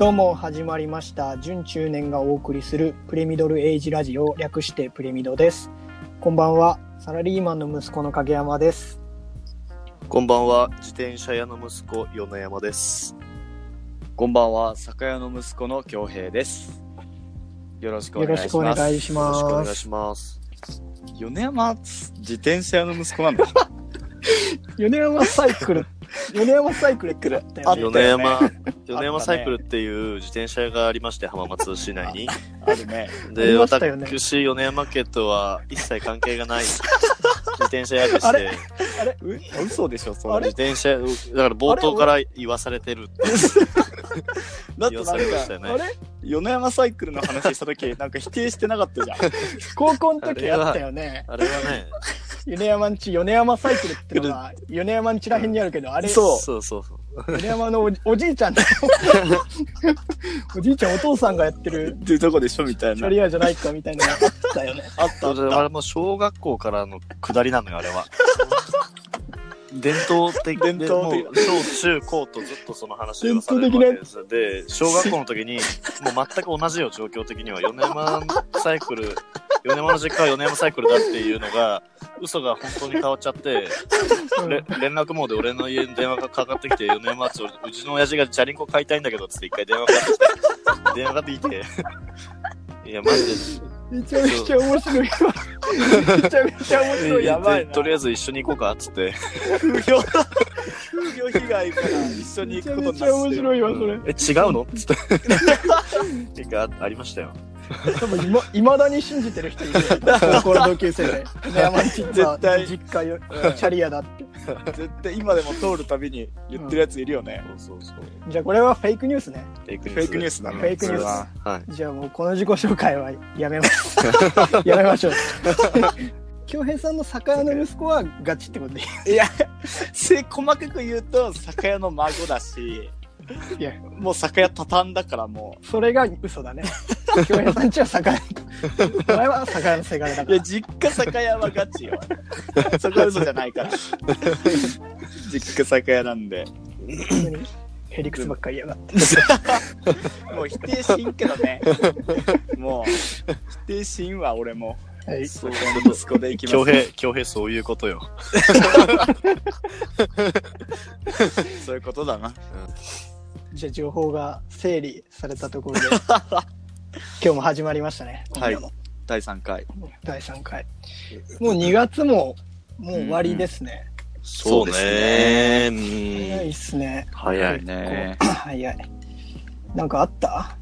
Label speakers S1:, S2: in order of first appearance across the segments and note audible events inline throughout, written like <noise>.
S1: どうも始まりました準中年がお送りするプレミドルエイジラジオ略してプレミドですこんばんはサラリーマンの息子の影山です
S2: こんばんは、自転車屋の息子、米山です。
S3: こんばんは、酒屋の息子の京平です。よろしくお
S1: よろしくお
S3: 願いします。
S1: 願いし
S2: よろしくお願い
S1: ます
S2: します。
S3: 米山、自転車屋の息子なんだ。<laughs>
S1: 米山サイクル米山サイクルってあったよね。
S2: 米山、米山 <laughs> サイクルっていう自転車屋がありまして、浜松市内に。
S3: あるね。
S1: あ
S2: で、
S1: りましたよね。
S2: 私、米山家とは一切関係がない <laughs> 自転車屋でし
S1: あ
S2: て
S1: れ、あれ？
S3: う嘘でしょ、そ
S1: あれ？
S2: 自転車、だから冒頭から言わされてるって
S3: だって
S2: 言わされま
S3: なんか、
S2: したよね。
S1: あれ？
S3: 米山サイクルの話した時、なんか否定してなかったじゃん。<laughs>
S1: 高校の時あったよね。
S2: あれはね、
S1: 米山んち米山サイクルってのが米山んちらへんにあるけどあれ
S3: そう
S2: そうそうそう。
S1: 米山のおおじいちゃんだよ <laughs> おじいちゃんお父さんがやってる
S3: っていうとこでしょみたいな。
S1: キャリアじゃないかみたいなあったよね
S3: あったあった。
S2: それはもう小学校からの下りなのよ、あれは。伝統的で、
S3: 伝統的。
S2: 小中高とずっとその話をされるわけで小学校の時に、もう全く同じよ、状況的には。米山サイクル、<laughs> 米山の実家は米山サイクルだっていうのが、嘘が本当に変わっちゃって、れ連絡網で俺の家に電話がかかってきて、米山っつうちの親父がチャリンコ買いたいんだけどっつって一回電話かかってきて、電話かかってきて、いや、マジで、
S1: めちゃめちゃ面白いわ。<laughs> めちゃめちゃ面白い。
S3: やばいな。
S2: とりあえず一緒に行こうかっつって、
S3: 風評、風評被害から一緒に
S1: めちゃ
S3: 行くことになって。
S1: めちゃ面白いわそれ。
S2: え、違うのつって。<laughs> ありましたよ。
S1: 多分いま未だに信じてる人いるよ。<laughs> 高校の同級生で。米山んちは
S3: 絶対。
S1: 実家よ
S3: うん
S1: キャリアだって。<laughs>
S3: 絶対今でも通るたびに言ってるやついるよね。
S2: そうそうそう。
S1: じゃあこれはフェイクニュースね。
S2: フェイクニ
S3: ュー
S2: ス。
S3: スだね。
S1: フェイクニュース。
S3: は。
S2: はい。
S1: じゃあもうこの自己紹介はやめます。<laughs> やめましょう。京平さんの酒屋の息子はガチってことで。いい
S3: いや、せ細かく言うと、酒屋の孫だし、
S1: いや。
S3: もう酒屋畳んだからも
S1: それが嘘だね京平さんちは酒屋お前は酒屋のせがれだ
S3: う。いや、実家酒屋はガチよ。<laughs> そこは嘘じゃないから。<laughs> 実家酒屋なんで。
S1: 本当にヘリクスばっかりやがって
S3: もう否定しんけどね。もう、否定しんは俺も。
S1: はい
S3: そう息子で行きます。
S2: 京平、京平そういうことよ。
S3: そういうことだな。
S1: じゃあ情報が整理されたところで <laughs> 今日も始まりましたね今夜も。
S3: 第3回。
S1: 第3回。もう2月ももう終わりですね、
S2: そう
S3: そう
S2: ね。う
S1: 早い
S2: ん
S1: っすね。
S2: 早い。
S3: ね。
S1: 早い。なんかあった？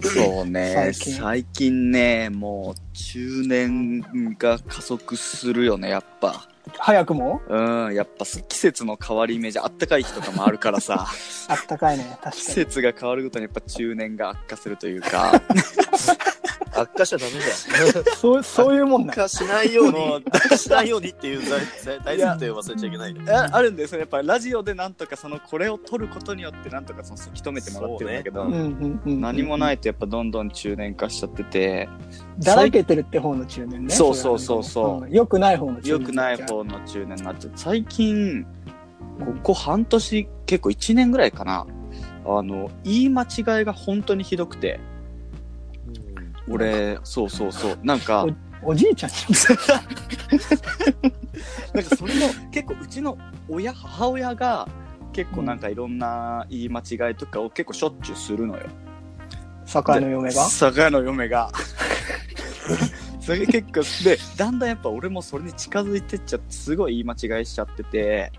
S3: そうね。
S1: 最近。
S3: 最近ねもう中年が加速するよねやっぱ
S1: 早くも？
S3: うんやっぱ季節の変わり目じゃあったかい日とかもあるからさ。<laughs>
S1: あったかいね確
S3: 季
S1: かに。
S3: 節が変わるごとにやっぱ中年が悪化するというか <laughs>
S2: 悪化しちゃダメだよ。<laughs>
S1: そうそういうもんな
S2: 悪化しないように。悪化しないようにっていう大大前提を忘れちゃいけない。
S3: ああるんですよやっぱラジオでなんとかそのこれを取ることによってなんとかそのせき止めてもらってるんだけど、
S1: うんうんうん
S3: 何もないとやっぱどんどん中年化しちゃって。て
S1: だらけてるって方の中年ね。
S3: そうそうそうそう。
S1: うん。良くない方の中年。
S3: 良くない方の中年になっちゃって最近ここ半年結構1年ぐらいかな。あの言い間違いが本当にひどくて俺そうそうそう。なんか
S1: おじいちゃん。<laughs>
S3: なんかそれの結構うちの親母親が結構なんかいろんな言い間違いとかを結構しょっちゅうするのよ。
S1: 酒の嫁が？
S3: 酒屋の嫁が。<laughs> それ結構でだんだんやっぱ俺もそれに近づいてっちゃってすごい言い間違いしちゃってて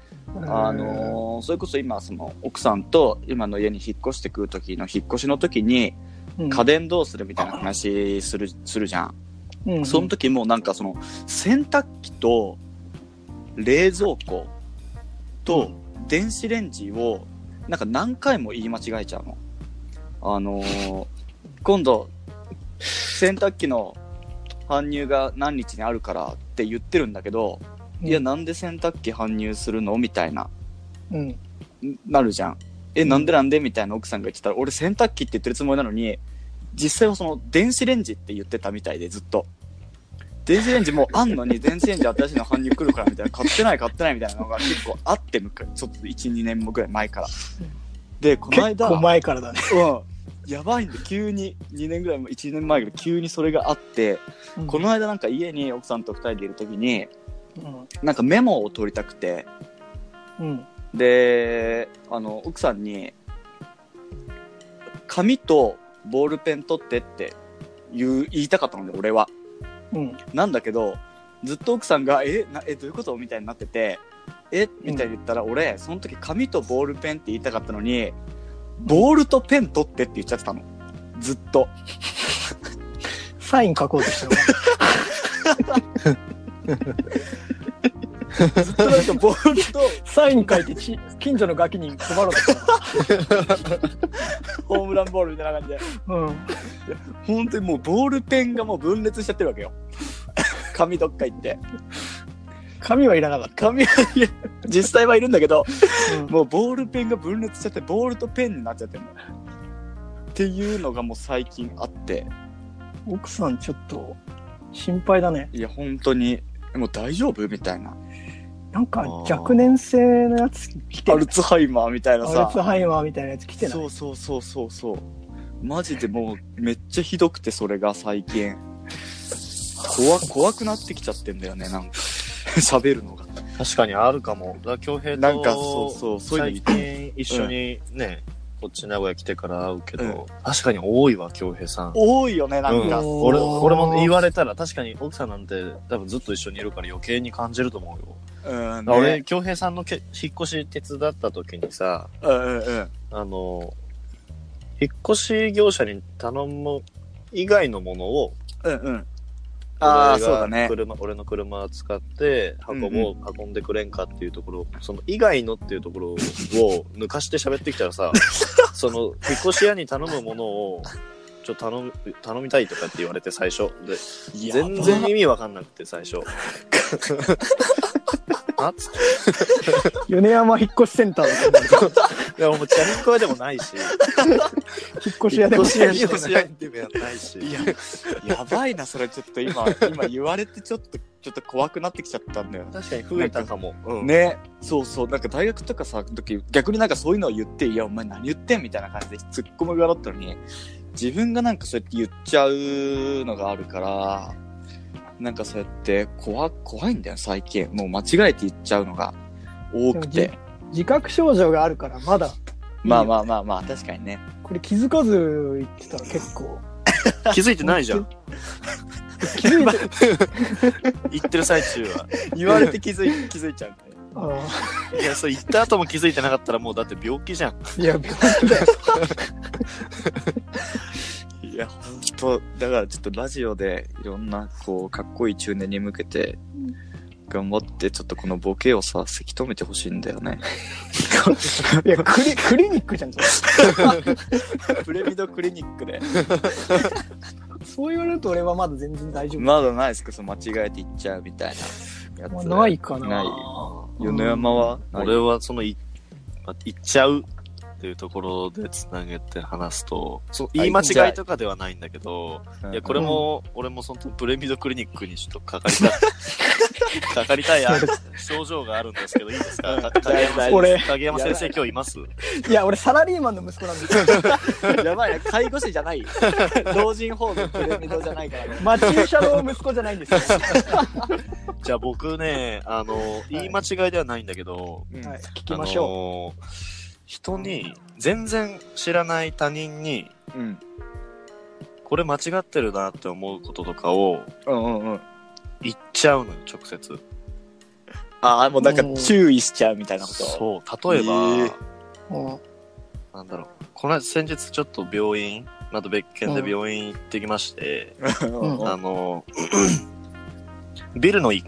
S3: あのーそれこそ今その奥さんと今の家に引っ越してくる時の引っ越しの時に
S1: うん
S3: 家電どうするみたいな話するするじゃん、
S1: うん。
S3: その時もなんかその洗濯機と冷蔵庫と電子レンジをなんか何回も言い間違えちゃうの。あのー今度洗濯機の搬入が何日にあるからって言ってるんだけど、いや、なんで洗濯機搬入するのみたいな、
S1: うん。
S3: ん。なるじゃん。え、なんでなんでみたいな奥さんが言ってたら、俺洗濯機って言ってるつもりなのに、実際はその電子レンジって言ってたみたいでずっと。電子レンジもうあんのに <laughs> 電子レンジ新しいの搬入来るからみたいな、買ってない買ってないみたいなのが結構あってむかちょっと1、2年もぐらい前から。で、この
S1: 結
S3: 間、
S1: 構前からだね。
S3: うん。やばいんで、急に、2年ぐらいも、1年前ぐらい急にそれがあって、この間なんか家に奥さんと2人でいる時に、
S1: うん。
S3: なんかメモを取りたくて、
S1: うん。
S3: で、あの、奥さんに、紙とボールペン取ってって言う言いたかったので、俺は。
S1: うん。
S3: なんだけど、ずっと奥さんが、え、なえ、どういうこと？みたいになってて、え？みたいに言ったら、俺、その時紙とボールペンって言いたかったのに、ボールとペン取ってって言っちゃってたの。ずっと。
S1: サイン書こうとしたの <laughs>
S3: ずっとなんかボールと
S1: サイン書いてち近所のガキに配ろうとした <laughs>
S3: ホームランボールみたいな感じで。
S1: の。うん。
S3: 本当にもうボールペンがもう分裂しちゃってるわけよ。紙どっか行って。
S1: 紙はいらなかっ
S3: 紙はいる実際はいるんだけど、
S1: た。うん
S3: もうボールペンが分裂しちゃって、ボールとペンになっちゃってるの。っていうのがもう最近あって、
S1: 奥さんちょっと心配だね。
S3: いや、本当に、もう大丈夫？みたいな。
S1: なんか若年性のやつ来てる
S3: アル。ツハイマーみたいな
S1: アル
S3: さ
S1: ツ。ハイマーみたいなやつ来てない？
S3: そうそうそうそうそう。マジでもうめっちゃひどくて、それが最近。怖、怖くなってきちゃってんだよね、なんか。<laughs> 喋るのが。
S2: 確かにあるかも。だから、京平と、
S3: なんかそうそうそういうの
S2: 最近一緒にね、こっち名古屋来てから会うけど、確かに多いわ、京平さん。
S3: 多いよね、なんか。
S2: うん、俺、俺も言われたら確かに奥さんなんて多分ずっと一緒にいるから余計に感じると思うよ。
S3: うん、
S2: 俺、
S3: ね。
S2: 京平さんのけ引っ越し手伝った時にさ、
S3: うんうんうん。
S2: あの、引っ越し業者に頼む以外のものを、
S3: うんうん。ああ、
S2: 俺が
S3: そうだね。
S2: 車、俺の車を使って運ぼう、
S3: うん
S2: 運んでくれんかっていうところ、その以外のっていうところを抜かして喋ってきたらさ、<laughs> その、引っ越し屋に頼むものを、ちょっと頼む、頼みたいとかって言われて最初。で、全然意味わかんなくて最初。<laughs> あっつって。
S1: 米山引っ越しセンターだと思う
S2: いや、<laughs> もうチャリンコ屋でもないし、
S1: 引っ越し屋でも
S2: 引っ越し屋でもないし。
S3: いや、やばいな、それちょっと今、今言われてちょっと、ちょっと怖くなってきちゃったんだよ。
S2: 確かに増えたかも。うん。
S3: ね。そうそう。なんか大学とかさ、時、逆になんかそういうのを言って、いや、お前何言ってんみたいな感じで突っ込む側だったのに、自分がなんかそうやって言っちゃうのがあるから、なんかそうやって怖、怖いんだよ、最近。もう間違えて言っちゃうのが多くて。
S1: 自覚症状があるからまだ
S3: まあまあまあまあ、確かにね。
S1: これ気づかず言ってたら結構 <laughs>
S2: 気づいてないじゃん。
S1: 気づいて <laughs>
S2: 言ってる最中は。
S3: 言われて気づい、気づいちゃう
S2: いや、そう言った後も気づいてなかったらもうだって病気じゃん。
S1: ーいや病気だよ
S3: い <laughs> や、ほんと、だからちょっとラジオでいろんな、こう、かっこいい中年に向けて、頑張って、ちょっとこのボケをさ、せき止めてほしいんだよね。
S1: いやクリクリニックじゃん <laughs>
S3: プレミドクリニックで。
S1: そう言われると俺はまだ全然大丈夫、
S3: まだないですかその間違えて言っちゃうみたいなやつ。
S1: まあないかな
S3: ない。米山は
S2: 俺はそのい、ま言っちゃうっていうところでつなげて話すと、その言い間違いとかではないんだけど、いや、これも、俺もそのプレミドクリニックにちょっとかかりたい、<laughs> かかりたいあ症状があるんですけど、いいですか？<laughs> か影山影山先生今日います？
S1: いや俺サラリーマンの息子なんですよ。<laughs>
S3: やばいな、介護士じゃない。老人ホームプレミドじゃないからね。
S1: 町医者の息子じゃないんですよ、
S2: じゃあ僕ね、あの、言い間違いではないんだけど、
S3: うん。
S1: はい、聞きましょ
S2: ょう。人に、全然知らない他人に、
S3: うん。
S2: これ間違ってるなって思うこととかを
S3: うんうんうん。
S2: 言っちゃうのよ、直接。
S3: ああ、もうなんか注意しちゃうみたいなこと？
S2: そう、例えば、
S3: えー
S2: なんだろう。この間先日ちょっと病院、また別件で病院行ってきまして、
S1: ん
S2: あの、ビルのい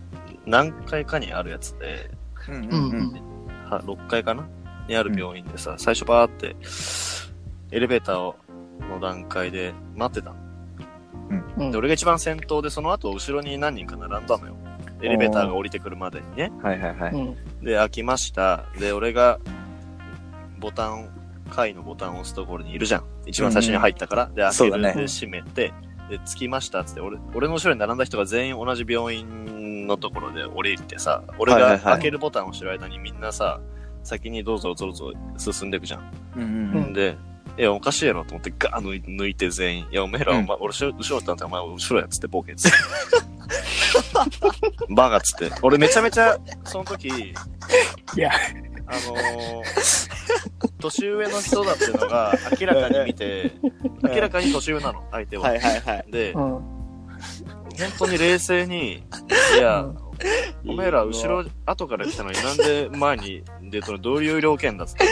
S2: 何階かにあるやつで、
S3: うんうん
S1: うん
S2: は6階かな？にある病院でさ、最初バーって、エレベーターの段階で待ってたの。
S1: うん
S2: で、俺が一番先頭で、その後後ろに何人か並んだのよ。エレベーターが降りてくるまでにね。
S3: はいはいはい。
S1: うん
S2: で、開きました。で、俺が、ボタン、階のボタンを押すところにいるじゃん。一番最初に入ったから。で、開ける。
S3: そうだね
S2: で、閉めて、で、着きましたっつって、俺、俺の後ろに並んだ人が全員同じ病院のところで降りてさ、俺
S3: はいはいはい
S2: が開けるボタンを押してる間にみんなさ、先にどうぞどうぞ進んでいくじゃん。
S3: うん
S1: うん
S2: で、いや、おかしいやろと思ってガー抜い抜いて全員。いや、おめえら、
S3: うん
S2: お前、俺後ろ後ろだったんだお前後ろやっつってボケっつって。<laughs> バカっつって。俺めちゃめちゃ、その時、
S1: いや、
S2: あのー年上の人だっていうのが明らかに見て、明らかに年上なの、相手は。
S3: はいはいはい。
S2: で、
S1: うん。
S2: 本当に冷静に、いや、<laughs> おめえら後ろ、後から来たのになんで前に出とるどういう条件だっつって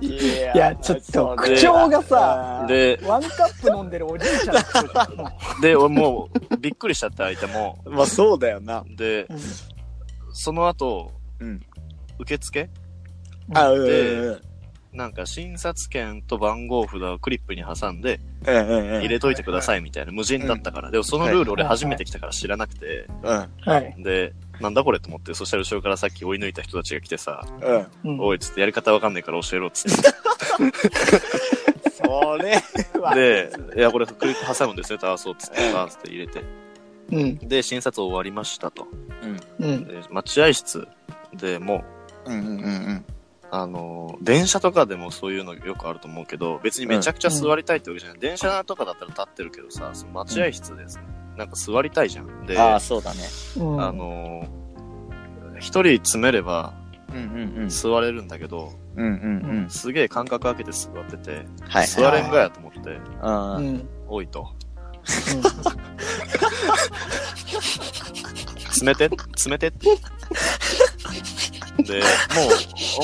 S2: 言っ
S3: いや
S1: いやちょっと口調がさ
S2: たの。で、
S1: ワンカップ飲んでるおじいちゃん。<laughs>
S2: で、俺もうびっくりしちゃって相手も。
S3: まあそうだよな。
S2: で、
S1: う
S2: その後、
S3: うん。
S2: 受付？
S3: あ、うん
S2: で
S3: うんうん
S2: なんか診察券と番号札をクリップに挟んで。入れといてくださいみたいな無人だったから。でもそのルール俺初めて来たから知らなくて。
S3: うん。
S1: はい。
S2: で、なんだこれと思って、そしたら後ろからさっき追い抜いた人たちが来てさ、おいっつってやり方わかんないから教えろっつって。<laughs>
S3: それは。
S2: で、いや、これクリップ挟むんですよ、ああ、そうっつって、ああ、つって入れて。
S1: うん。
S2: で、診察終わりましたと。
S1: うん。
S2: で、待合室でもう、
S3: うんうんうん
S2: あのー、電車とかでもそういうのよくあると思うけど、別にめちゃくちゃ座りたいってわけじゃない。電車とかだったら立ってるけどさ、その待合室ですね。なんか座りたいじゃん。で、
S3: うん。ああ、
S2: あ
S3: そうだね。
S1: うん。
S2: のー、一人詰めれば
S3: うんうんうん。
S2: 座れるんだけど、
S3: うんうんうん。
S2: すげえ間隔空けて座ってて、
S3: はい。
S2: 座れんがやと思って、
S3: うん。
S1: うん。うん。
S2: おいと。詰めて、詰めてって。で、も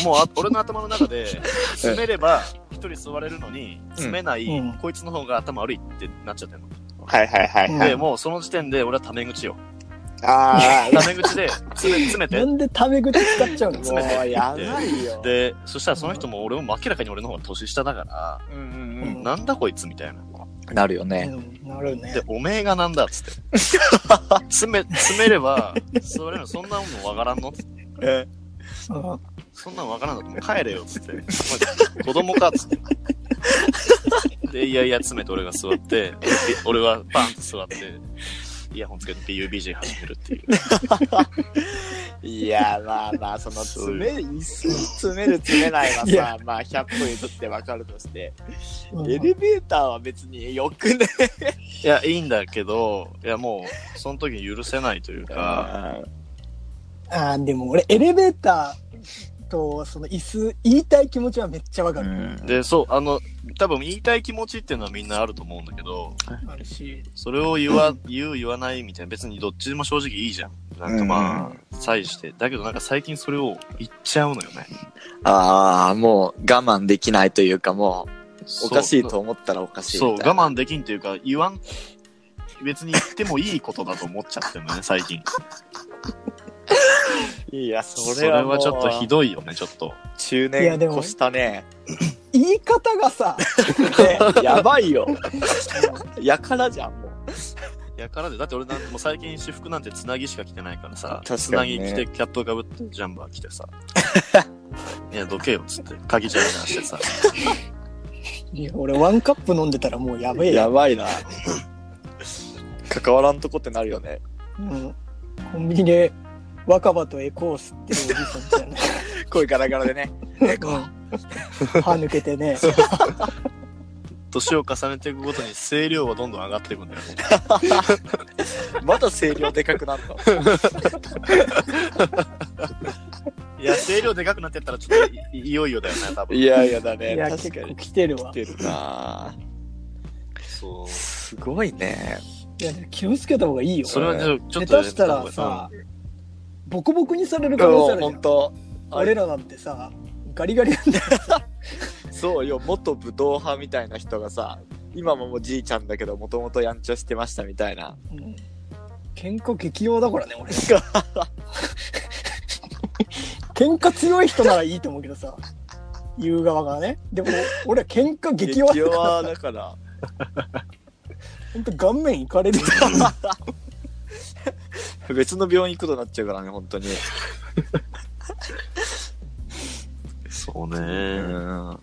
S2: う、もうあ、俺の頭の中で、<laughs> 詰めれば一人座れるのに、詰めない、
S1: うん
S2: こいつの方が頭悪いってなっちゃってんの。
S3: はいはいはい
S1: うん
S3: はい。
S2: で、もうその時点で俺はタメ口よ。
S3: あ <laughs>
S2: タメ口で、詰め、<laughs> 詰めて
S1: な。んでタメ口使っちゃうの？
S3: あ、
S2: 詰めて
S3: もうやばいよ。
S2: で、そしたらその人も俺も明らかに俺の方が年下だから、
S3: うんうん
S1: うん
S2: なんだこいつみたいな。
S3: うん。なるよね。
S1: うん。なるね
S2: で。、おめえがなんだっつって。詰め、詰めれば、座れるのそんなのわからんのつって
S3: え
S1: うん
S2: そんなのわからんだと思う帰れよっつって。子供かっつって。で、いやいや詰めて俺が座って、<laughs> 俺はパンと座って、イヤホンつけて PUBG 始めるっていう。
S3: いや、まあまあ、その、詰める、椅子詰める詰めないはい
S1: や
S3: さ、まあ、100歩譲ってわかるとして、
S1: うん
S3: エレベーターは別によくね？
S2: いや、いいんだけど、いやもう、その時に許せないというか、
S1: あーでも俺エレベーターとその椅子言いたい気持ちはめっちゃわかる。
S2: で、そう、あの、多分言いたい気持ちっていうのはみんなあると思うんだけど、
S1: あるし。
S2: それを言わ、言う、言わないみたいな、別にどっちでも正直いいじゃん。なんかまあ、際して。だけどなんか最近それを言っちゃうのよね。
S3: ああ、もう我慢できないというか、もう、おかしいと思ったらおかしい
S2: そう、
S3: みたいな。
S2: 我慢できんっていうか、言わん、別に言ってもいいことだと思っちゃってるのね、最近。<laughs>
S3: いや、そ
S2: それ
S3: れはもう
S2: はちょっとひどいよね、ちょっと。
S3: 中
S1: いやでも
S3: 年越したね。
S1: 言い方がさ、
S3: ね <laughs> やばいよ。<laughs> やからじゃん、もう。
S2: やからで、だって俺なんてもう最近私服なんてつなぎしか着てないからさ、
S3: 確かにね
S2: つなぎ着てキャップかぶってジャンバー着てさ、いや、どけよ、つって、鍵じゃらじゃらしてさ、
S1: いや俺ワンカップ飲んでたらもうやべえよ。
S3: やばいな。関わらんとこってなるよね。
S1: うん、コンビニで若葉とエコー吸ってるおじさんみたいな。<laughs>
S3: 声ガラガラでね。えこ
S1: うん歯抜けてね。<laughs>
S2: 年を重ねていくごとに声量はどんどん上がっていくんだよね。<laughs>
S3: まだ声量でかくなった。
S2: いや、声量でかくなってったらちょっといいよいよだよね、多分。
S3: いやいやだ
S1: い
S3: ね。
S1: や、
S3: 確かに。
S1: 来てるわ。
S3: 来てるな
S2: そう。
S3: すごいね。
S1: いや、気をつけた方がいいよ。
S2: それはちょちょっと
S1: 下手したらさ、ボコボコにされる可能性あるじゃん。
S3: 本当。
S1: 俺らなんてさ、ガリガリなんだよ。
S3: そうよ、元武道派みたいな人がさ、今ももうじいちゃんだけど、もともとやんちゃしてましたみたいな。
S1: うん喧嘩激弱だからね、俺。<laughs> 喧嘩強い人ならいいと思うけどさ、言う側がね。でも、俺は喧嘩激弱
S3: 激
S1: だから
S3: 弱だから。
S1: 本当顔面いかれるよ <laughs>
S3: 別の病院行くことになっちゃうからね、本当に。
S2: そうね。
S3: うん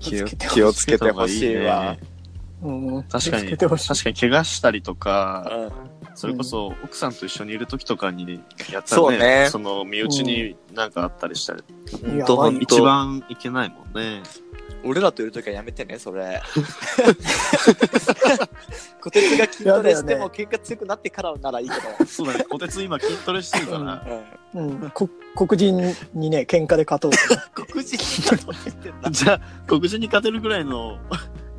S1: 気をつけて
S3: 気をつけてほしいわ。
S1: うん
S2: 確かに、
S1: 気をつけてほしい
S2: 確かに怪我したりとか、
S3: うん
S2: それこそ奥さんと一緒にいる時とかにやったらね、
S3: ね
S2: その身内になんかあったりしたり、
S1: いや
S3: ほん
S2: 一番いけないもんね。
S3: 俺らといるときはやめてね、それ。<laughs> 小鉄が筋トレしても喧嘩強くなってからならいいけど。
S2: そうだね、小鉄今筋トレしてるから、
S1: うん、こ黒人にね喧嘩で勝とうと <laughs>
S3: 黒人筋トレしてんだ。<laughs>
S2: じゃあ、黒人に勝てるぐらいの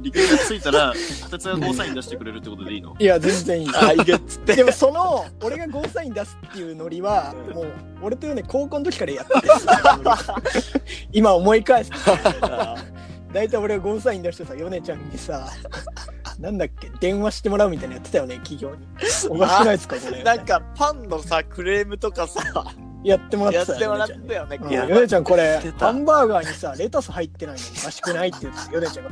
S2: 力がついたら、小鉄がゴーサイン出してくれるってことでいいの？
S1: いや全然いい。
S3: あ、いけっつって。
S1: でもその俺がゴーサイン出すっていうノリはもう俺とよね高校の時からやってる。今思い返す大体俺がゴーサイン出してさヨネちゃんにさ <laughs> なんだっけ電話してもらうみたいなのやってたよね企業に。<laughs> おかしくないですかこれ。
S3: なんかパンのさ、クレームとかさ、
S1: やってもら
S3: や
S1: っ
S3: っててもらっ
S1: たよ
S3: ね。
S1: うん
S3: いや
S1: ヨネちゃんこれハンバーガーにさレタス入ってないのおかしくないって言ってヨネちゃんが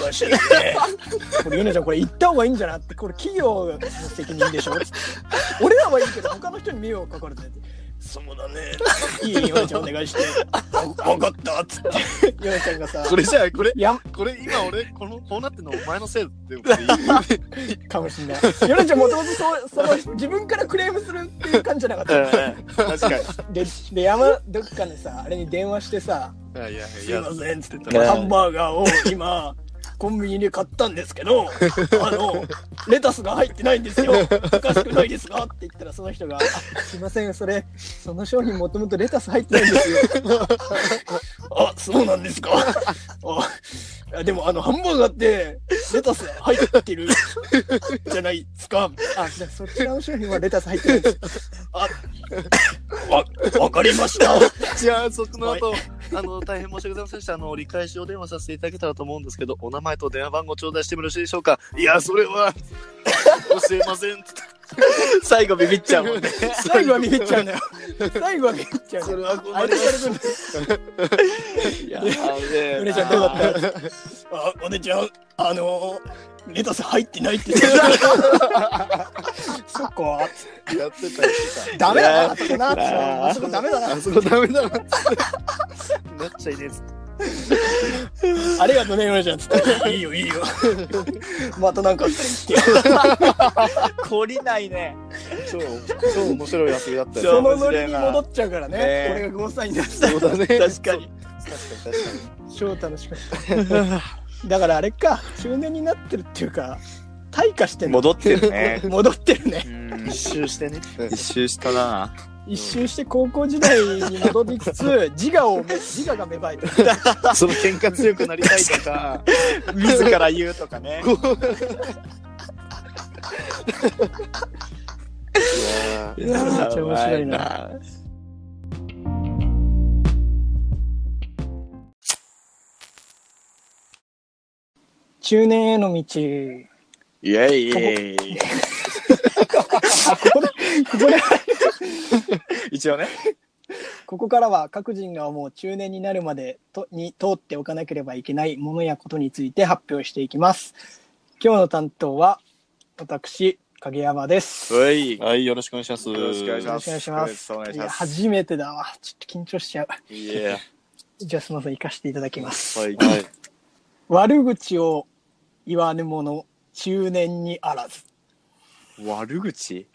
S1: おかしいね。<laughs> これヨネちゃんこれ言った方がいいんじゃないってこれ企業の責任でしょ俺らはいいけど他の人に迷惑かかるってそうだね。いいヨネちゃんお願いして。<laughs> 分かったっつって。ヨネちゃんがさ
S2: これじゃあ、これ、
S1: やん。
S2: これ今俺、この、こうなってんのお前のせいって
S1: かもしんない。ヨネちゃんもともとそうその自分からクレームするっていう感じじゃなかった。
S3: 確かに。
S1: でで山どっかでさあれに電話してさ
S2: いやいや
S1: すいませんっつって
S3: いや
S1: ハンバーガーを今コンビニで買ったんですけど <laughs> あのレタスが入ってないんですよ。おかしくないですかって言ったらその人があ「すいませんそれその商品もともとレタス入ってないんですよ」<laughs> あそうなんですか。あでもあのハンバーガーってレタス入ってるじゃないですか。あじゃあそちらの商品はレタス入ってないんです。あわわかりました。
S2: じゃあ、その後、<laughs> あの、大変申し訳ございませんでした。あの、折り返しお電話させていただけたらと思うんですけど、お名前と電話番号頂戴してもよろしいでしょうか？いや、それは、<laughs> 教えません。<laughs>
S3: 最後ビビっちゃうもんね。<laughs>
S1: 最後はビビっちゃうんだよ。<laughs> 最後はビビっちゃう。
S2: それは
S3: いや、あ
S1: お姉ちゃんどうだった？あ、お姉ちゃん、あのー、レタス入ってないって言ってた。そっか。
S2: やってた、やって
S1: ダメだな、あそこ
S3: いや
S1: な。あそこダメだ
S2: た。
S1: な
S2: あ。そこダメだな。なっちゃいねえっつって
S1: ありがとうね、ヨネちゃん。つって。いいよ、いいよ。またなんかあったら言ってよ。
S3: 懲りないね。
S2: 超、超面白い遊びだった
S3: そ
S2: よ。
S1: そのノリに戻っちゃうからね。
S3: ね
S1: 俺がゴーサイン出した。
S2: そうだね。
S3: 確かに。
S2: 確かに、確か
S1: 超楽しかった。だからあれか、中年になってるっていうか、退化してんの。
S3: 戻ってるね。<laughs>
S1: 戻ってるね。
S3: うん
S2: に。一周してね。
S3: 一周したな。
S1: 一周して高校時代に戻りつつ自我をめ自我が芽生えてる <laughs>
S2: その喧嘩強くなりたいとか、
S3: 自ら言うとかね。<laughs>
S2: いや
S1: めっちゃ面白いな。中年への道
S3: イェイイェイ。
S1: あここで <laughs> ここで
S3: 一応ね。
S1: ここからは各人が思う中年になるまでとに通っておかなければいけないものやことについて発表していきます今日の担当は私影山です
S3: うい。
S2: はい、よろしくお願いします。
S3: よろしくお願いし
S1: よろ
S3: ます
S1: しくお願いします
S3: よろしくお願いします
S1: いや初めてだわちょっと緊張しちゃう
S3: いや。
S1: じゃあすみません行かせていただきます、
S2: はい。はい。
S1: 悪口を言わぬ者中年にあらず
S3: 悪口？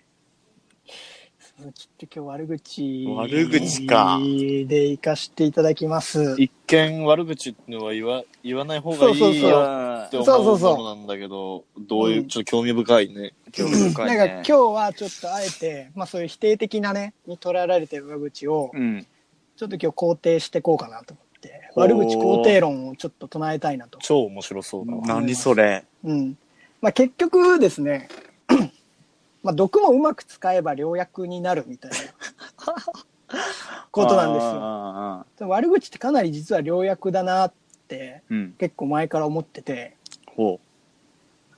S1: ちょっと今日悪口
S3: 悪口か
S1: で行かせていただきます
S2: 一見悪口のは言わ言わない方がい
S1: そうそう
S2: って思
S1: そうそう
S2: なんだけど、どういうう、
S1: ん
S2: ちょっと興味深いね。
S3: 興味深い
S1: なんか今
S3: ね。
S1: 日はちょっとあえて、まあそういう否定的なね、に捉えられてる悪口を、
S3: うん。
S1: ちょっと今日肯定していこうかなと思って、悪口肯定論をちょっと唱えたいなと。
S2: 超面白そうだわ。
S3: 何それ。
S1: うん。まあ結局ですね、まあ毒もうまく使えば良薬になるみたいな <laughs> ことなんですよ。悪口ってかなり実は良薬だなって
S3: うん。
S1: 結構前から思ってて、
S3: ほ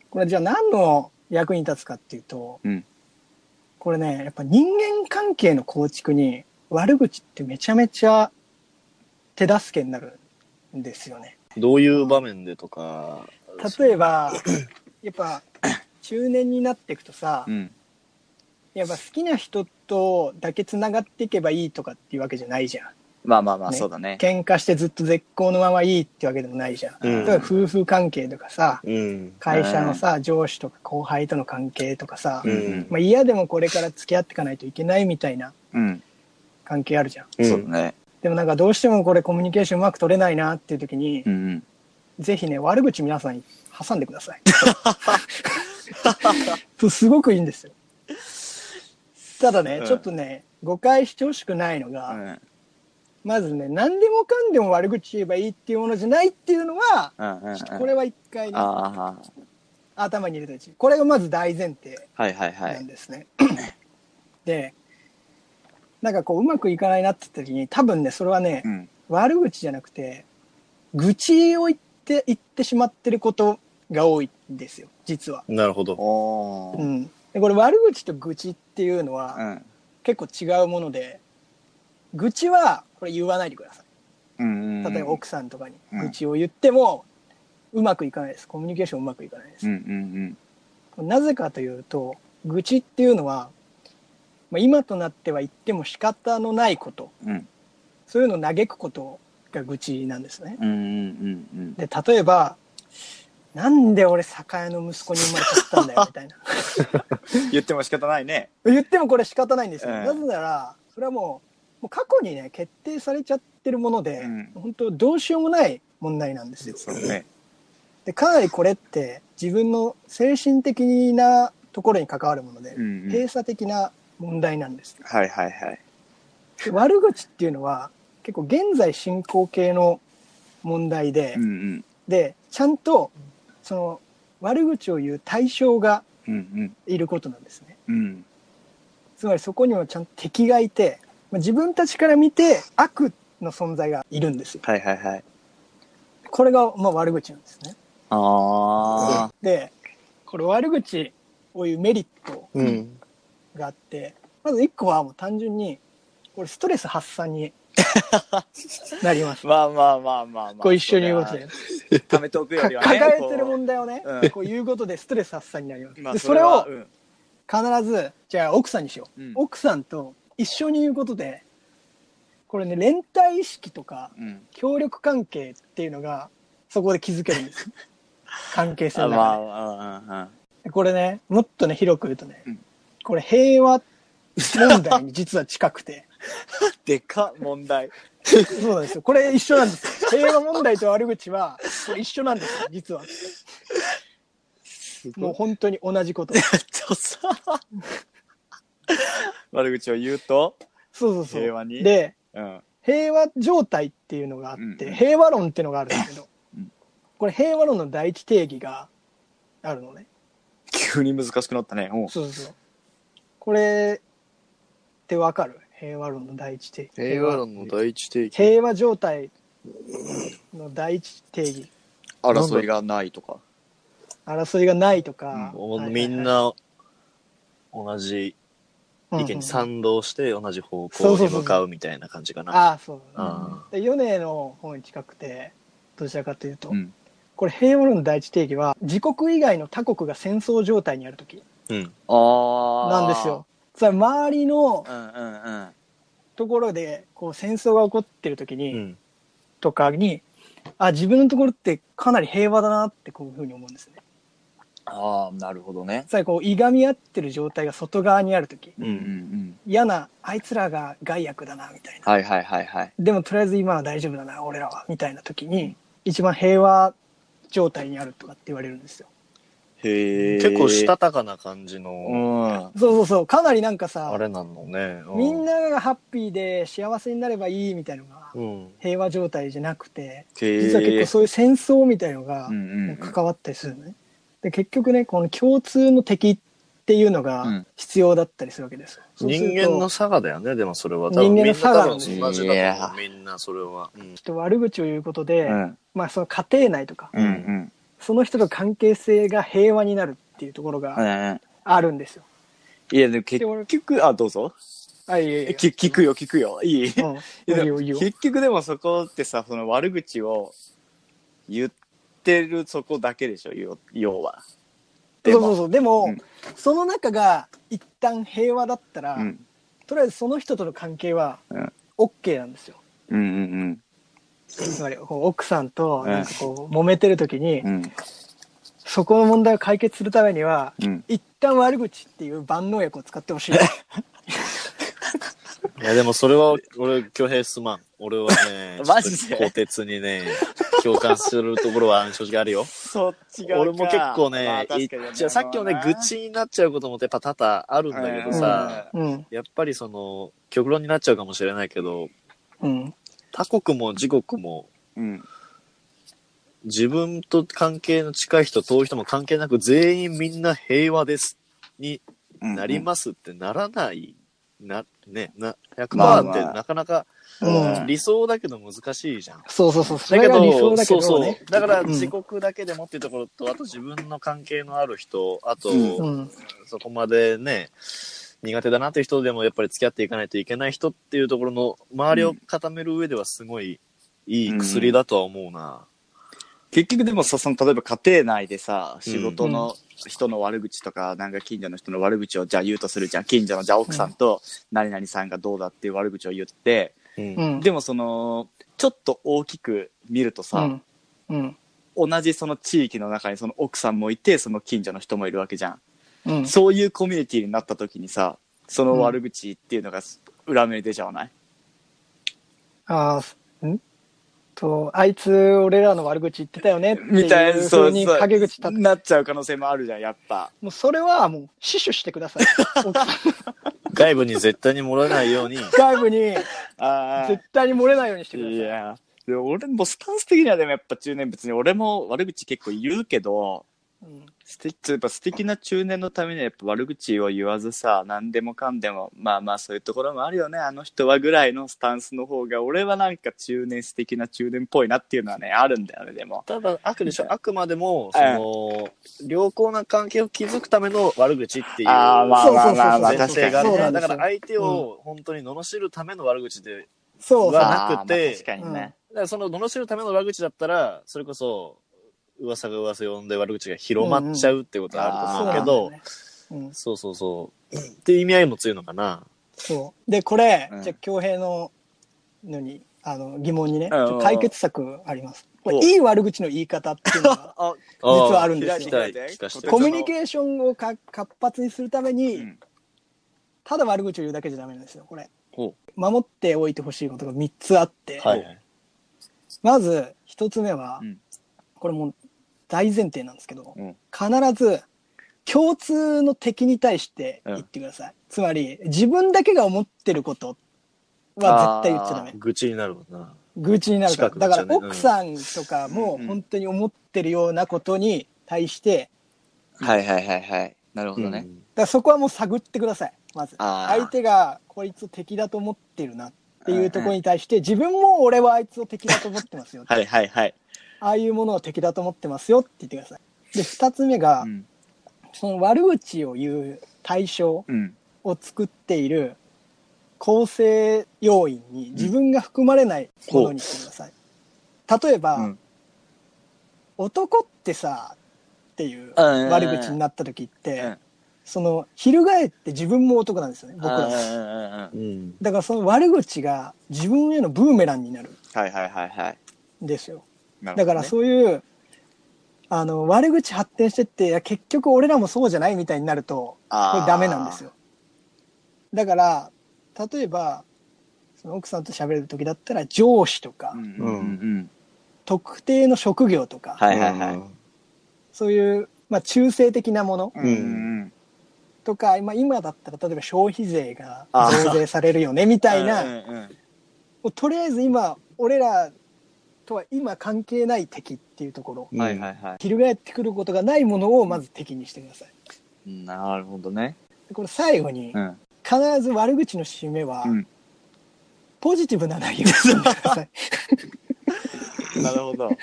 S1: これじゃあ何の役に立つかっていうと、
S3: うん
S1: これねやっぱ人間関係の構築に悪口ってめちゃめちゃ手助けになるんですよね。
S2: どういう場面でとか。
S1: 例えばやっぱ中年になっていくとさ、
S3: うん。
S1: やっぱ好きな人とだけつながっていけばいいとかっていうわけじゃないじゃん。
S3: まあまあまあ、
S1: ね
S3: そうだね。
S1: 喧嘩してずっと絶好のままいいってわけでもないじゃん。
S2: うん
S1: 例えば夫婦関係とかさ、
S2: うん。
S1: 会社のさ、上司とか後輩との関係とかさ、
S2: うん。
S1: まあ、嫌でもこれから付き合っていかないといけないみたいな
S3: うん。
S1: 関係あるじゃん。
S3: そうだね。
S1: でもなんかどうしてもこれコミュニケーションうまく取れないなっていう時に
S3: う、ん
S1: ぜひね、悪口皆さんに挟んでください。<laughs> そうすごくいいんですよ。ただね、
S3: うん
S1: ちょっとね、誤解してほしくないの
S3: う
S1: が、
S3: ん。
S1: まずね、何でもかんでも悪口言えばいいっていうものじゃないっていうのは、
S3: うんうんうん。
S1: ちょっとこれは一回ね、
S3: あ
S1: 頭に入れてほしい。これがまず大前提
S3: あ、はいはいは。
S1: ないんですね。<clears throat> で、なんかこう、うまくいかないなって言った時に、多分ね、それはね、
S3: うん。
S1: 悪口じゃなくて、愚痴を言って、言ってしまってることが多いんですよ、実は。
S2: なるほど。
S3: おー。
S1: うん。で、これ悪口と愚痴っていうのは
S3: うん。
S1: 結構違うもので、愚痴はこれ言わないでください。
S3: うん。
S1: 例えば奥さんとかに
S3: うん
S1: 愚痴を言っても、うまくいかないです。コミュニケーションうまくいかないですなぜかというと、愚痴っていうのは、まあ、今となっては言っても仕方のないこと、
S3: うん。うん。
S1: そういうのを嘆くことが愚痴なんですね。で、例えば、なんで俺酒屋の息子に生まれちゃったんだよ、みたいな。
S3: うん。言っても仕方ないね。
S1: 言ってもこれ仕方ないんですよ。
S3: うん
S1: なぜなら、それはもう、もう過去にね、決定されちゃってるもので、
S3: うん
S1: 本当どうしようもない問題なんですよ。
S3: ね。
S1: で、かなりこれって自分の精神的なところに関わるもので、
S3: うんうん
S1: 閉鎖的な問題なんです。
S3: はいはいはい。
S1: で悪口っていうのは結構現在進行形の問題で、
S3: うんうん。
S1: で、ちゃんとその悪口を言う対象が
S3: うんうん。
S1: いることなんですね。
S3: うん。
S1: つまりそこにはちゃんと敵がいて、まあ自分たちから見て悪の存在がいるんですよ。
S3: はいはいはい。
S1: これがまあ悪口なんですね。
S3: あ
S1: で、これ悪口を言うメリット
S2: うん。
S1: があって、まず一個はもう単純に、これストレス発散に <laughs> なります
S3: あ。。まあまあまあまあまあ。
S1: こう一緒に言うことで。
S3: 貯めておくよ
S1: か
S3: りはね。
S1: 抱えてる問題をね、
S3: うん
S1: こう言うことでストレス発散になります。
S3: まあ
S1: でそれを必ず、じゃあ奥さんにしよう。
S3: うん
S1: 奥さんと一緒に言うことで、これね、連帯意識とか
S3: うん。
S1: 協力関係っていうのが、そこで築けるんです。<laughs> 関係性
S3: あ
S1: の
S3: まあ
S1: 中。で。これね、もっとね、広く言うとね、
S3: うん
S1: これ平和問題に実は近くて、<laughs>
S3: でかっ問題。
S1: そうなんですよ。これ一緒なんですよ。平和問題と悪口は、これ一緒なんですよ、実は。もう本当に同じこと。
S3: 悪口を言うと、
S1: そうそうそう。
S3: 平和に
S1: で、
S3: うん。
S1: 平和状態っていうのがあって、
S3: うん
S1: 平和論っていうのがあるんだけど、
S3: うん
S1: これ平和論の第一定義があるのね。
S3: 急に難しくなったね。うん
S1: そうそうそう。これってわかる？平和論の第一定義。
S2: 平和論の第一定義。
S1: 平和状態の第一定義。
S3: 争いがないとか。
S1: 争いがないとか。
S2: みん、な同じ意見に賛同して同じ方向に向かうみたいな感じかな。
S1: ああ、そう。
S2: あ
S1: で、米の方に近くて、どちらかというと、
S3: うん。
S1: これ平和論の第一定義は、自国以外の他国が戦争状態にあるとき
S2: うん。
S3: ああ。
S1: なんですよ。。つまり周りの
S3: うんうんうん。
S1: ところで、こう戦争が起こってるときに、
S2: うん。
S1: とかに、あ、自分のところってかなり平和だなってこういうふうに思うんですね。
S3: ああ、なるほどね。
S1: つまりこう、いがみ合ってる状態が外側にあるとき、
S2: う。
S3: うんん
S1: 嫌な、あいつらが害悪だな、みたいな。
S3: はいはいはいはい。
S1: でもとりあえず今は大丈夫だな、俺らは、みたいなときに、一番平和状態にあるとかって言われるんですよ。
S2: 結構したたかな感じ
S3: う
S2: の、
S3: ん。
S1: そうそうそう、かなりなんか
S2: あ
S1: さ、
S2: れなのね。う
S1: みん、ながハッピーで幸せになればいいみたいのが、
S2: うん。
S1: 平和状態じゃなくて。実は結構そういう戦争みたいのが
S3: うんうんうん
S1: 関わったりするのね。で、結局ね、この共通の敵っていうの
S3: う
S1: が
S3: ん
S1: 必要だったりするわけですうすると
S2: 人間の差がだよね、でもそれは。
S1: 人間の差が
S2: 同じだと。みんなそれは。うん
S1: ちょっと悪口を言うことで、
S3: うん。
S1: まあその家庭内とか、
S3: うんうん。
S1: その人と関係性が平和になるっていうところが
S3: うん
S1: あるんですよ。
S3: いや、でも結局、あ、どうぞ。
S1: あ、いえいえいえ。
S3: き聞くよ、聞くよ。いい？い
S1: うん。い
S3: やでも
S1: いよいいよ。
S3: 結局でもそこってさ、その悪口を言ってるそこだけでしょ、要要は。
S1: そうそうそう。でも、
S3: うん
S1: その中が一旦平和だったら、
S3: うん。
S1: とりあえずその人との関係は
S3: うん
S1: OK なんですよ。
S3: うんうん
S1: つまりこう奥さんと
S3: うん
S1: なんかこう揉めてる時に。そこの問題を解決するためには、
S3: うん。
S1: 一旦悪口っていう万能薬を使ってほしい。<laughs>
S2: いや、でもそれは、俺、挙兵すまん。俺はね <laughs>
S3: マジで？
S2: ちょっと鋼鉄にね、共感するところは正直あるよ。
S3: そっち側
S2: 俺も結構ね、
S3: まあ
S2: 言っ
S3: 確かに
S2: ちゃうさっきのね、愚痴になっちゃうこともやっぱ多々あるんだけどさ、
S1: うん。
S2: やっぱりその、極論になっちゃうかもしれないけど、
S1: うん。
S2: 他国も自国も、
S3: うん。
S2: 自分と関係の近い人、遠い人も関係なく、全員みんな平和です。に
S3: うん。
S2: なりますってならない。な、ね、な、
S3: まあ
S2: 100%ってなかなか
S1: うん
S2: 理想だけど難しいじゃん。
S1: そうそうそう。そ
S2: だけ
S1: 理想
S2: ど、
S1: だけ
S2: そうそう。だから
S1: うん
S2: 自国だけでもっていうところと、あと自分の関係のある人、あと、
S3: うん
S1: うん。
S2: そこまでね、苦手だなっていう人でもやっぱり付き合っていかないといけない人っていうところの周りを固める上ではすごいいい薬だとは思うな。
S3: 結局でもさ、その、例えば家庭内でさ、仕事の人の悪口とか、なんか近所の人の悪口をじゃあ言うとするじゃん。近所のじゃあ奥さんと、何々さんがどうだっていう悪口を言って、
S2: うん
S1: うん。
S3: でもその、ちょっと大きく見るとさ、
S1: うん。うん。
S3: 同じその地域の中にその奥さんもいて、その近所の人もいるわけじゃん。
S1: うん。
S3: そういうコミュニティになった時にさ、その悪口っていうのが裏目に出ちゃわない、
S1: ああ、ん？と、あいつ俺らの悪口言ってたよね
S3: みたいな、そう
S1: 風に陰口立って、
S3: なっちゃう可能性もあるじゃん、やっぱ。
S1: もうそれはもう死守してください。<laughs>
S2: 外部に絶対に漏れないように、
S1: 外部に
S3: あ
S1: 絶対に漏れないようにしてください。
S3: いや、でも俺もスタンス的にはでもやっぱ中年別に俺も悪口結構言うけど、
S1: うん。
S3: 素敵やっぱ素敵な中年のためにはやっぱ悪口を言わずさ、何でもかんでも、まあまあそういうところもあるよね、あの人はぐらいのスタンスの方が、俺はなんか中年素敵な中年っぽいなっていうのはね、あるんだよね、でも。
S2: ただ悪でしょ、あくまでも、その、良好な関係を築くための悪口っていう
S3: あーまあまあまあまあ、
S2: 前
S3: 確かに
S2: だから相手を本当に罵るための悪口で、
S1: そうそう。
S2: はなくて
S3: あーまあ確かにね。
S2: だからその罵るための悪口だったら、それこそ、噂が噂呼んで悪口が広まっちゃうってことはあると思うけど、
S1: そうなん
S2: そうそうそう。っていう意味合いも強いのかな。
S1: そう。で、これ、
S3: うん
S1: じゃあ、恭平ののに、あの、疑問にね、
S3: うん
S1: ちょっと解決策あります。これ、
S3: お
S1: いい悪口の言い方っていうのが、<laughs>
S3: あ、
S1: 実はあるんですよ。コミュニケーションをか活発にするために、
S3: うん
S1: ただ悪口を言うだけじゃダメなんですよ、これ。
S3: ほ
S1: 守っておいてほしいことが3つあって、
S2: はいはい。
S1: まず1つ目は、
S3: うん
S1: これもう大前提なんですけど、
S3: うん
S1: 必ず共通の敵に対して言ってください。つまり、自分だけが思ってることは絶対言っちゃダメ。
S2: 愚痴になるもんな。
S1: 愚痴になるから。
S2: 近く
S1: だから奥さんとかも
S3: うん
S1: 本当に思ってるようなことに対して、
S3: はいはいはいはい。なるほどね。
S1: だからそこはもう探ってください。まず。相手がこいつを敵だと思ってるなっていうところに対して、自分も俺はあいつを敵だと思ってますよ。<laughs>
S3: はいはいはい。
S1: ああいうものを敵だと思ってますよって言ってください。で、二つ目が、
S3: うん。
S1: その悪口を言う対象
S3: うん。
S1: を作っている構成要因に自分が含まれないものにしてください。例えば、
S3: うん
S1: 男ってさ、っていう
S3: うん
S1: 悪口になった時って、
S3: うん
S1: その、翻って自分も男なんですよね、僕らは。
S3: は
S2: うん。
S1: だからその悪口が自分へのブーメランになる
S3: いはいはいはい。
S1: んですよ。
S3: ね
S1: だからそういう、あの、悪口発展してって、いや結局俺らもそうじゃないみたいになると、これダメなんですよ。だから、例えば、その奥さんと喋る時だったら上司とか、
S3: うんうんうん。
S1: 特定の職業とか、
S3: はいはいはい。
S1: そういう、まあ中性的なもの
S3: うんうん
S1: とか、まあ今だったら例えば消費税が増税されるよねみたいな、
S3: うん
S1: とりあえず今、俺らとは今関係ない敵っていうところ、
S2: うん
S3: はいはいはい。
S1: 翻ってくることがないものをまず敵にしてください。
S3: なるほどね。
S1: でこれ最後に、
S3: うん。
S1: 必ず悪口の締めは、
S3: うん
S1: ポジティブな内容にしてください。<laughs>
S3: なるほど。
S1: だか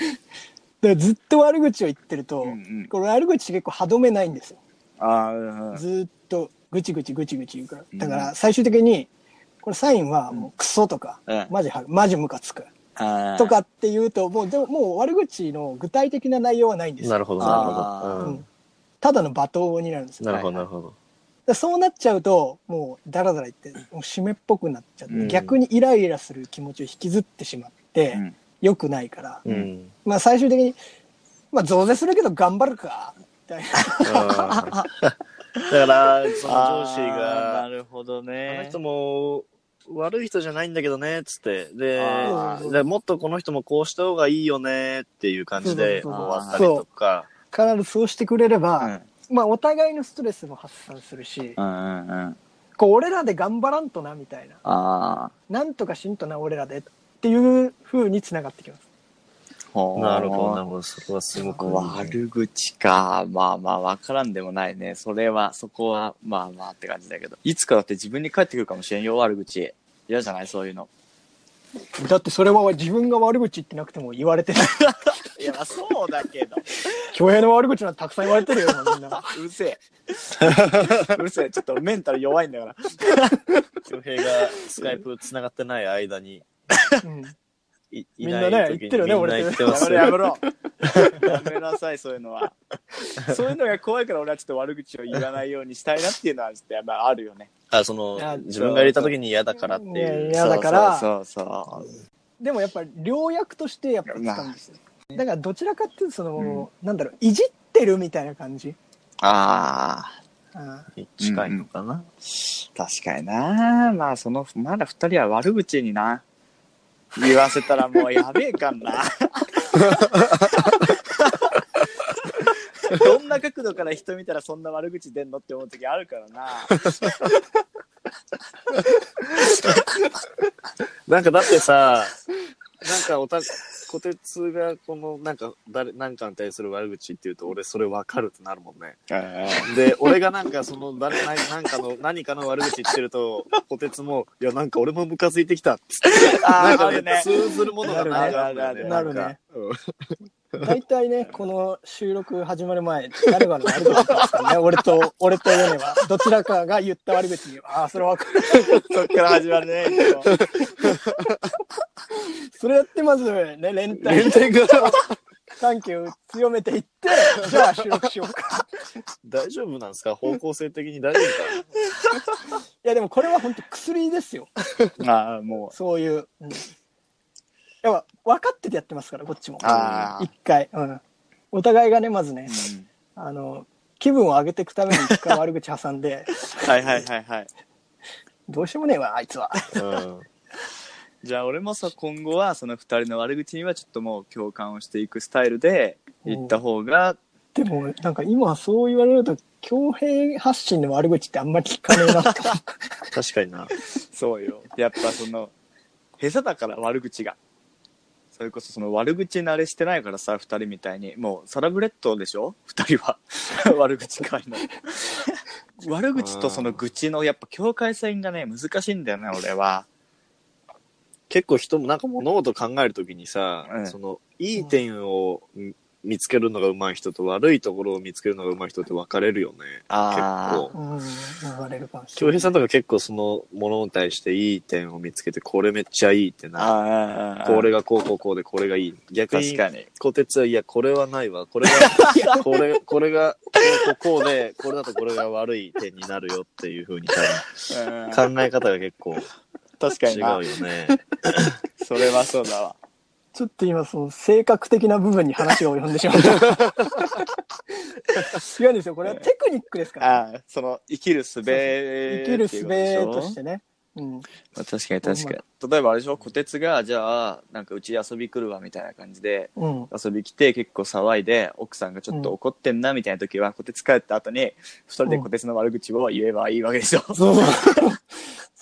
S1: らずっと悪口を言ってると、
S3: うんうん
S1: これ悪口って結構歯止めないんですよ。
S3: あ。
S1: ずっとぐちぐちぐちぐち言うから。
S3: うん
S1: だから最終的に、これサインはもうクソとか、
S3: うん
S1: マジは、マジムカつくとかって言うと、もうでももう悪口の具体的な内容はないんですよ。
S2: なるほど、なるほど。うん
S1: うんただの罵倒になるんですよ。
S2: なるほど、なるほど。
S1: でそうなっちゃうと、もうダラダラ言って、もう締めっぽくなっちゃって、
S3: うん
S1: 逆にイライラする気持ちを引きずってしまって、
S3: うん
S1: 良くないから、
S2: うん。
S1: まあ最終的に、まあ増税するけど頑張るか、みたいな。<laughs>
S2: だから、その上司
S3: あーな
S2: が、
S3: るほど
S2: あの
S3: ね
S2: 人。も悪い人じゃないんだけどね、つって。で
S3: あ
S1: ー、
S2: でもっとこの人もこうした方がいいよね、っていう感じで
S1: そう
S3: そうそう
S2: 終わったりとか。
S1: 必ずそうしてくれれば、
S3: うん
S1: まあお互いのストレスも発散するし、
S3: うんうんうん。
S1: こう俺らで頑張らんとな、みたいな。
S3: あ
S1: なんとかしんとな、俺らで。っていう風に繋がってきます。
S3: あ。
S2: なるほど、なるほど。そこはすごく。
S3: 悪口か。まあまあ、わからんでもないね。それは、そこは、まあまあって感じだけど。いつかだって自分に返ってくるかもしれんよ、悪口。嫌じゃない？そういうの。
S1: だってそれは自分が悪口言ってなくても言われてる。<laughs>
S3: いや、まあそうだけど。
S1: 恭平の悪口なんてたくさん言われてるよ、みんな。
S3: うるせえ。うるせえ。ちょっとメンタル弱いんだから。
S2: 恭平がスカイプ繋がってない間に、
S1: うんみんなね言ってるよね俺
S2: 言ってます
S3: やめろやめ
S2: よ。
S3: ろ。<laughs> やめなさい、そういうのは。そういうのが怖いから俺はちょっと悪口を言わないようにしたいなっていうのはちょっとやっぱあるよね。
S2: あ、その
S1: いや、
S2: 自分が入れた時に嫌だからって
S1: いや
S2: いう。
S1: 嫌だから
S3: そうそうそう
S1: でもやっぱり良薬としてやっぱ使うんですよ。だからどちらかっていうとその、なんだろう、いじってるみたいな感じ。
S3: ああ、
S1: うん
S2: 近いのかな。
S3: 確かにな。まあその、まだ二人は悪口にな。言わせたらもうやべえかんな。<laughs> どんな角度から人見たらそんな悪口出んのって思う時あるからな。
S2: なんかだってさ、なんかおた、こてつがこのなんか誰、なんかに対する悪口って言うと俺それ分かるってなるもんね。で、俺がなんかその誰、ななんかの、何かの悪口言ってると、こてつも、いやなんか俺もムカついてきたっつって。
S3: あ
S2: なんかね。通ずるものがなんかあるね。
S1: なるね大体ね、この収録始まる前、誰がの悪口言ってますからね。俺と、俺とヨネは、どちらかが言った悪口に、ああ、それわかる。
S3: そっから始まるね。
S1: それやってまずね、連帯
S2: 連帯が
S1: 関係を強めていって、じゃあ収録しようか。
S2: 大丈夫なんですか？方向性的に大丈夫か？
S1: いや、でもこれは本当薬ですよ。<laughs>
S3: ああ、も
S1: そういう。うん、やっぱ分かっててやってますから、こっちも。一回、うん。お互いがね、まずね
S3: う、ん
S1: あの、気分を上げていくために一回悪口挟んで、<laughs>
S3: はいはいはいはい。
S1: どうしようもねえわ、あいつは。
S2: うん。
S3: じゃあ俺もさ、今後はその二人の悪口にはちょっともう共感をしていくスタイルで行った方が、
S1: でも、なんか今そう言われると、強兵発信の悪口ってあんまり聞かねえな。<laughs>
S2: 確かにな。
S3: そうよ。やっぱその、下手だから悪口が。それこそその悪口慣れしてないからさ、二人みたいに。もうサラブレッドでしょ？二人は。<laughs> 悪口会の。悪口とその愚痴のやっぱ境界線がね、難しいんだよね、俺は。
S2: 結構人もなんか物事考えるときにさ、
S3: うん
S2: その、いい点をみ見つけるのが上手い人と悪いところを見つけるのが上手い人って分かれるよね。
S3: あ
S2: 構。
S1: うん、言われるかもし
S2: 京
S1: れない。
S2: 平さんとか結構そのものに対していい点を見つけて、これめっちゃいいってな。
S3: あ
S2: これがこうこうこうでこれがいい。逆に。小鉄はいや、これはないわ。これが、<laughs> これ、これが、こうこうで、これだとこれが悪い点になるよっていう風に
S3: うん
S2: 多分考え方が結構違う
S3: 確かにな
S2: よ。ね。<laughs>
S3: それはそうだわ。
S1: ちょっと今、その性格的な部分に話を及んでしまった。<laughs> 違うんですよ。これはテクニックですから。
S3: ああ、その、生きる術
S1: 生きる術としてね。うん。
S3: まあ、確かに確かに。例えばあれでしょ、小鉄が、じゃあ、なんかうち遊び来るわみたいな感じで、
S1: うん。
S3: 遊び来て結構騒いで、奥さんがちょっと怒ってんなみたいな時は、小鉄帰った後に、二人で小鉄の悪口を言えばいいわけでしょ。
S1: そう。<laughs>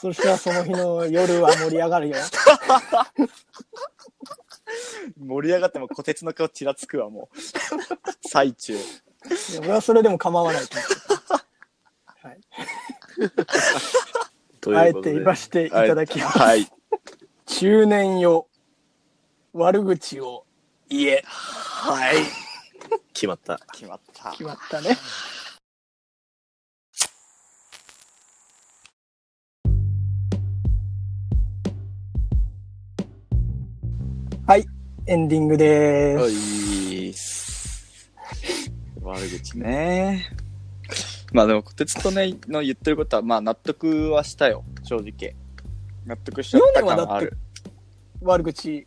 S1: そしたらその日の夜は盛り上がるよ。<laughs>
S3: 盛り上がっても小鉄の顔ちらつくわ、もう。<laughs> 最中。
S1: いや俺はそれでも構わないと思って。はい。<laughs> あえて。言わせていただきます。
S3: はい。
S1: 中年よ。悪口を言え。
S3: はい。
S2: 決まった。
S3: 決まった。
S1: 決まったね。はい。エンディングで
S3: は
S1: す。
S3: い。悪口ね。まあでも、こてつとね、の言ってることは、まあ納得はしたよ、正直。納得しちゃった感はある。
S1: 悪口、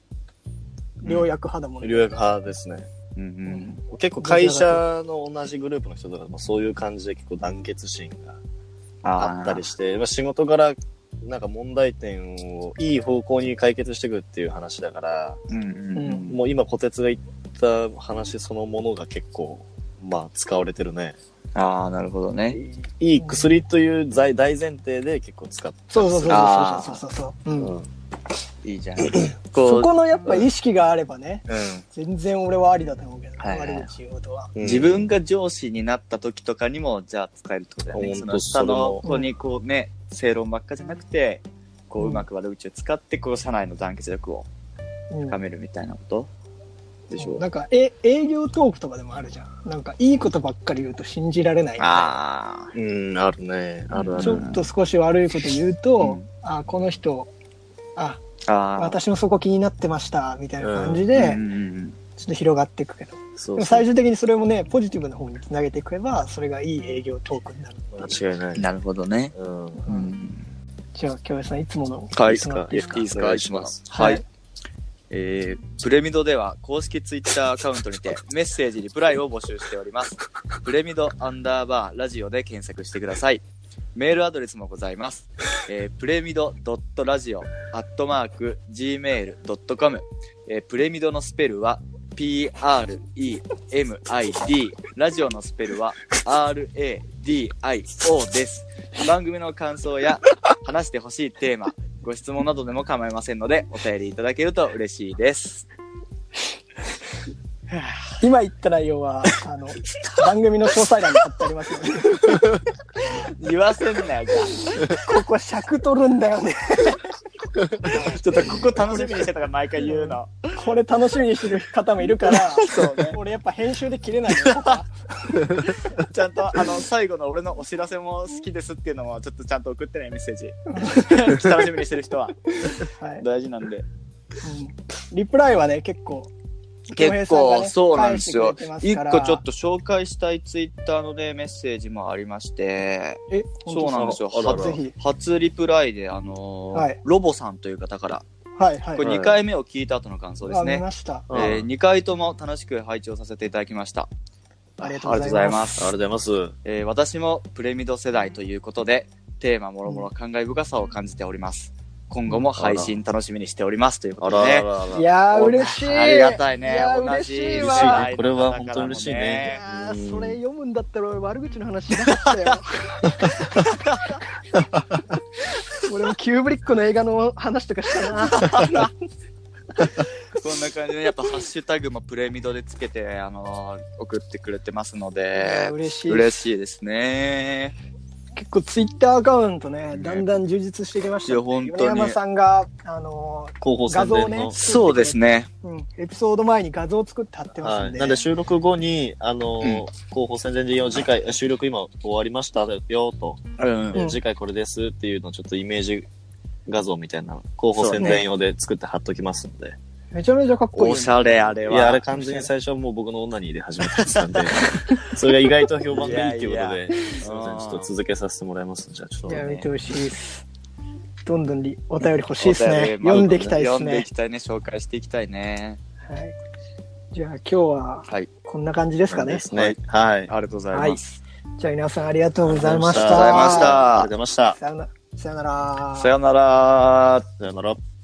S1: 良薬派だもんね。
S2: 留学派ですね。
S3: うん
S2: 結構会社の同じグループの人とかもそういう感じで結構団結心が
S3: うん。
S2: あったりして、まあ、仕事からなんか問題点をいい方向に解決していくっていう話だから、
S3: うんうんうん。
S2: もう今、小鉄が言った話そのものが結構、まあ、使われてるね。
S3: ああ、なるほどね。
S2: いい薬という大大前提で結構使って
S1: そうそうそうそうそうそうそう。うん
S2: うん。
S3: いいじゃん。<clears throat>
S1: そこのやっぱ意識があればね、
S3: うん。
S1: 全然俺はありだと思うけど、
S3: はいはい
S1: 悪口言うことは。
S2: うん
S3: 自分が上司になった時とかにも、じゃあ使えるってことだよね。その下の子にこうね、正論ばっかじゃなくて、こううまく悪口を使って、こう社内の団結力を
S1: うん
S3: 深めるみたいなことでしょ
S1: なんかえ営業トークとかでもあるじゃん。なんかいいことばっかり言うと信じられないみたいな。
S3: あ
S2: うん、あるね。あるある。
S1: ちょっと少し悪いこと言うと、
S3: うん
S1: あこの人あ
S3: あ。
S1: 私もそこ気になってましたみたいな感じ
S3: うん
S1: で、ちょっと広がっていくけど
S2: そうそう
S1: 最終的にそれもねポジティブな方につなげていけばそれがいい営業トークになる
S2: 間違いない。
S3: なるほどね。
S2: うん。
S3: うん。
S1: じゃあ京平さんいつもの
S3: はい
S1: いつもらっていいですか？
S3: いいですか？
S2: いします
S3: はい。
S1: はい
S3: えー、プレミドでは公式ツイッターアカウントにて <laughs> メッセージ、リプライを募集しております。プレミドアンダーバーラジオで検索してください。メールアドレスもございます。<laughs> えー、プレミドドットラジオアットマーク gmail.com、えー、プレミドのスペルは p-r-e-m-i-d ラジオのスペルは r-a-d-i-o です。番組の感想や <laughs> 話してほしいテーマ、ご質問などでも構いませんので、お便りいただけると嬉しいです。
S1: 今言った内容はあの番組の詳細欄に貼ってありますので
S3: 言わせんなよ、
S1: ここ尺取るんだよね
S3: ちょっとここ楽しみにしてたから毎回言うの。
S1: これ楽しみにしてる方もいるから
S3: そうね。
S1: 俺やっぱ編集で切れないよ
S3: ちゃんと、あの、最後の俺のお知らせも好きですっていうのも、ちょっとちゃんと送ってね、メッセージ。<laughs> 楽しみにしてる人は。
S1: はい
S3: 大事なんで。
S1: うんリプライはね結構
S3: 結構、そうなんですよ一個ちょっと紹介したいツイッターのね、メッセージもありまして、
S1: え
S3: そうなんですよ。
S2: あらら
S1: ぜひ
S3: 初リプライで、あのー
S1: はい
S3: ロボさんという方から、
S1: はいはい
S3: これ2回目を聞いた後の感想ですね。
S1: ました
S2: うん
S3: え2回とも楽しく拝聴させていただきました。
S1: ありがと
S3: うござい
S1: ま
S3: ますす。
S2: ありがとうございます。
S3: えー私もプレミド世代ということで、テーマもろもろ感慨深さを感じております。今後も配信楽しみにしておりますというこ
S2: あ
S3: とでね。
S1: いやー嬉しい。
S3: ありがたいね。
S1: いや。嬉
S3: じ
S1: しいわ。
S2: これは本当に嬉しいね。
S1: いやーそれ読むんだったら俺悪口の話しなかったよ。俺もキューブリックの映画の話とかしたな。
S3: こんな感じで、やっぱハッシュタグもプレミドでつけて、あのー送ってくれてますので、
S1: 嬉しい。
S3: 嬉しいですね。
S1: 結構ツイッターアカウントねだんだん充実してきました
S3: いや
S1: ね
S3: 本当に
S1: 米山さんがあの
S2: 広報宣伝の。
S1: 画像ね
S3: そうですね。
S1: ー、うん、エピソード前に画像を作って貼ってます
S2: はい。
S1: んで、
S2: なんで収録後に、あのー、
S3: うん
S2: 広報宣伝でよ、次回、収録今終わりましたよ、と、
S3: うん。
S1: うん
S2: 次回これですっていうのをちょっとイメージ画像みたいな、広報宣伝用で作って貼っときますので。
S1: めちゃめちゃかっこいい、
S3: おしゃれあれは。
S2: いや、あれ完全に最初はもう僕のオナニーで始めたやつなんで、<laughs> それが意外と評判がいいっていうことで、すいません、ちょっと続けさせてもらいます。じゃあちょっと
S1: いや、見てほしいです。どんどんりお便り欲しいですね。読んでいきたいですね
S3: 読んでいき。たいね。紹介していきたいね。
S1: はい。じゃあ今日は
S3: はい。
S1: こんな感じですかね。
S2: ですね。はい。あり
S3: ありがとうございます。
S1: じゃあ皆さんありがとうございました。
S2: がとうございました。
S3: あ
S2: ありがとうございました。
S1: さよなさよなら。
S3: さよなら。
S2: さよなら。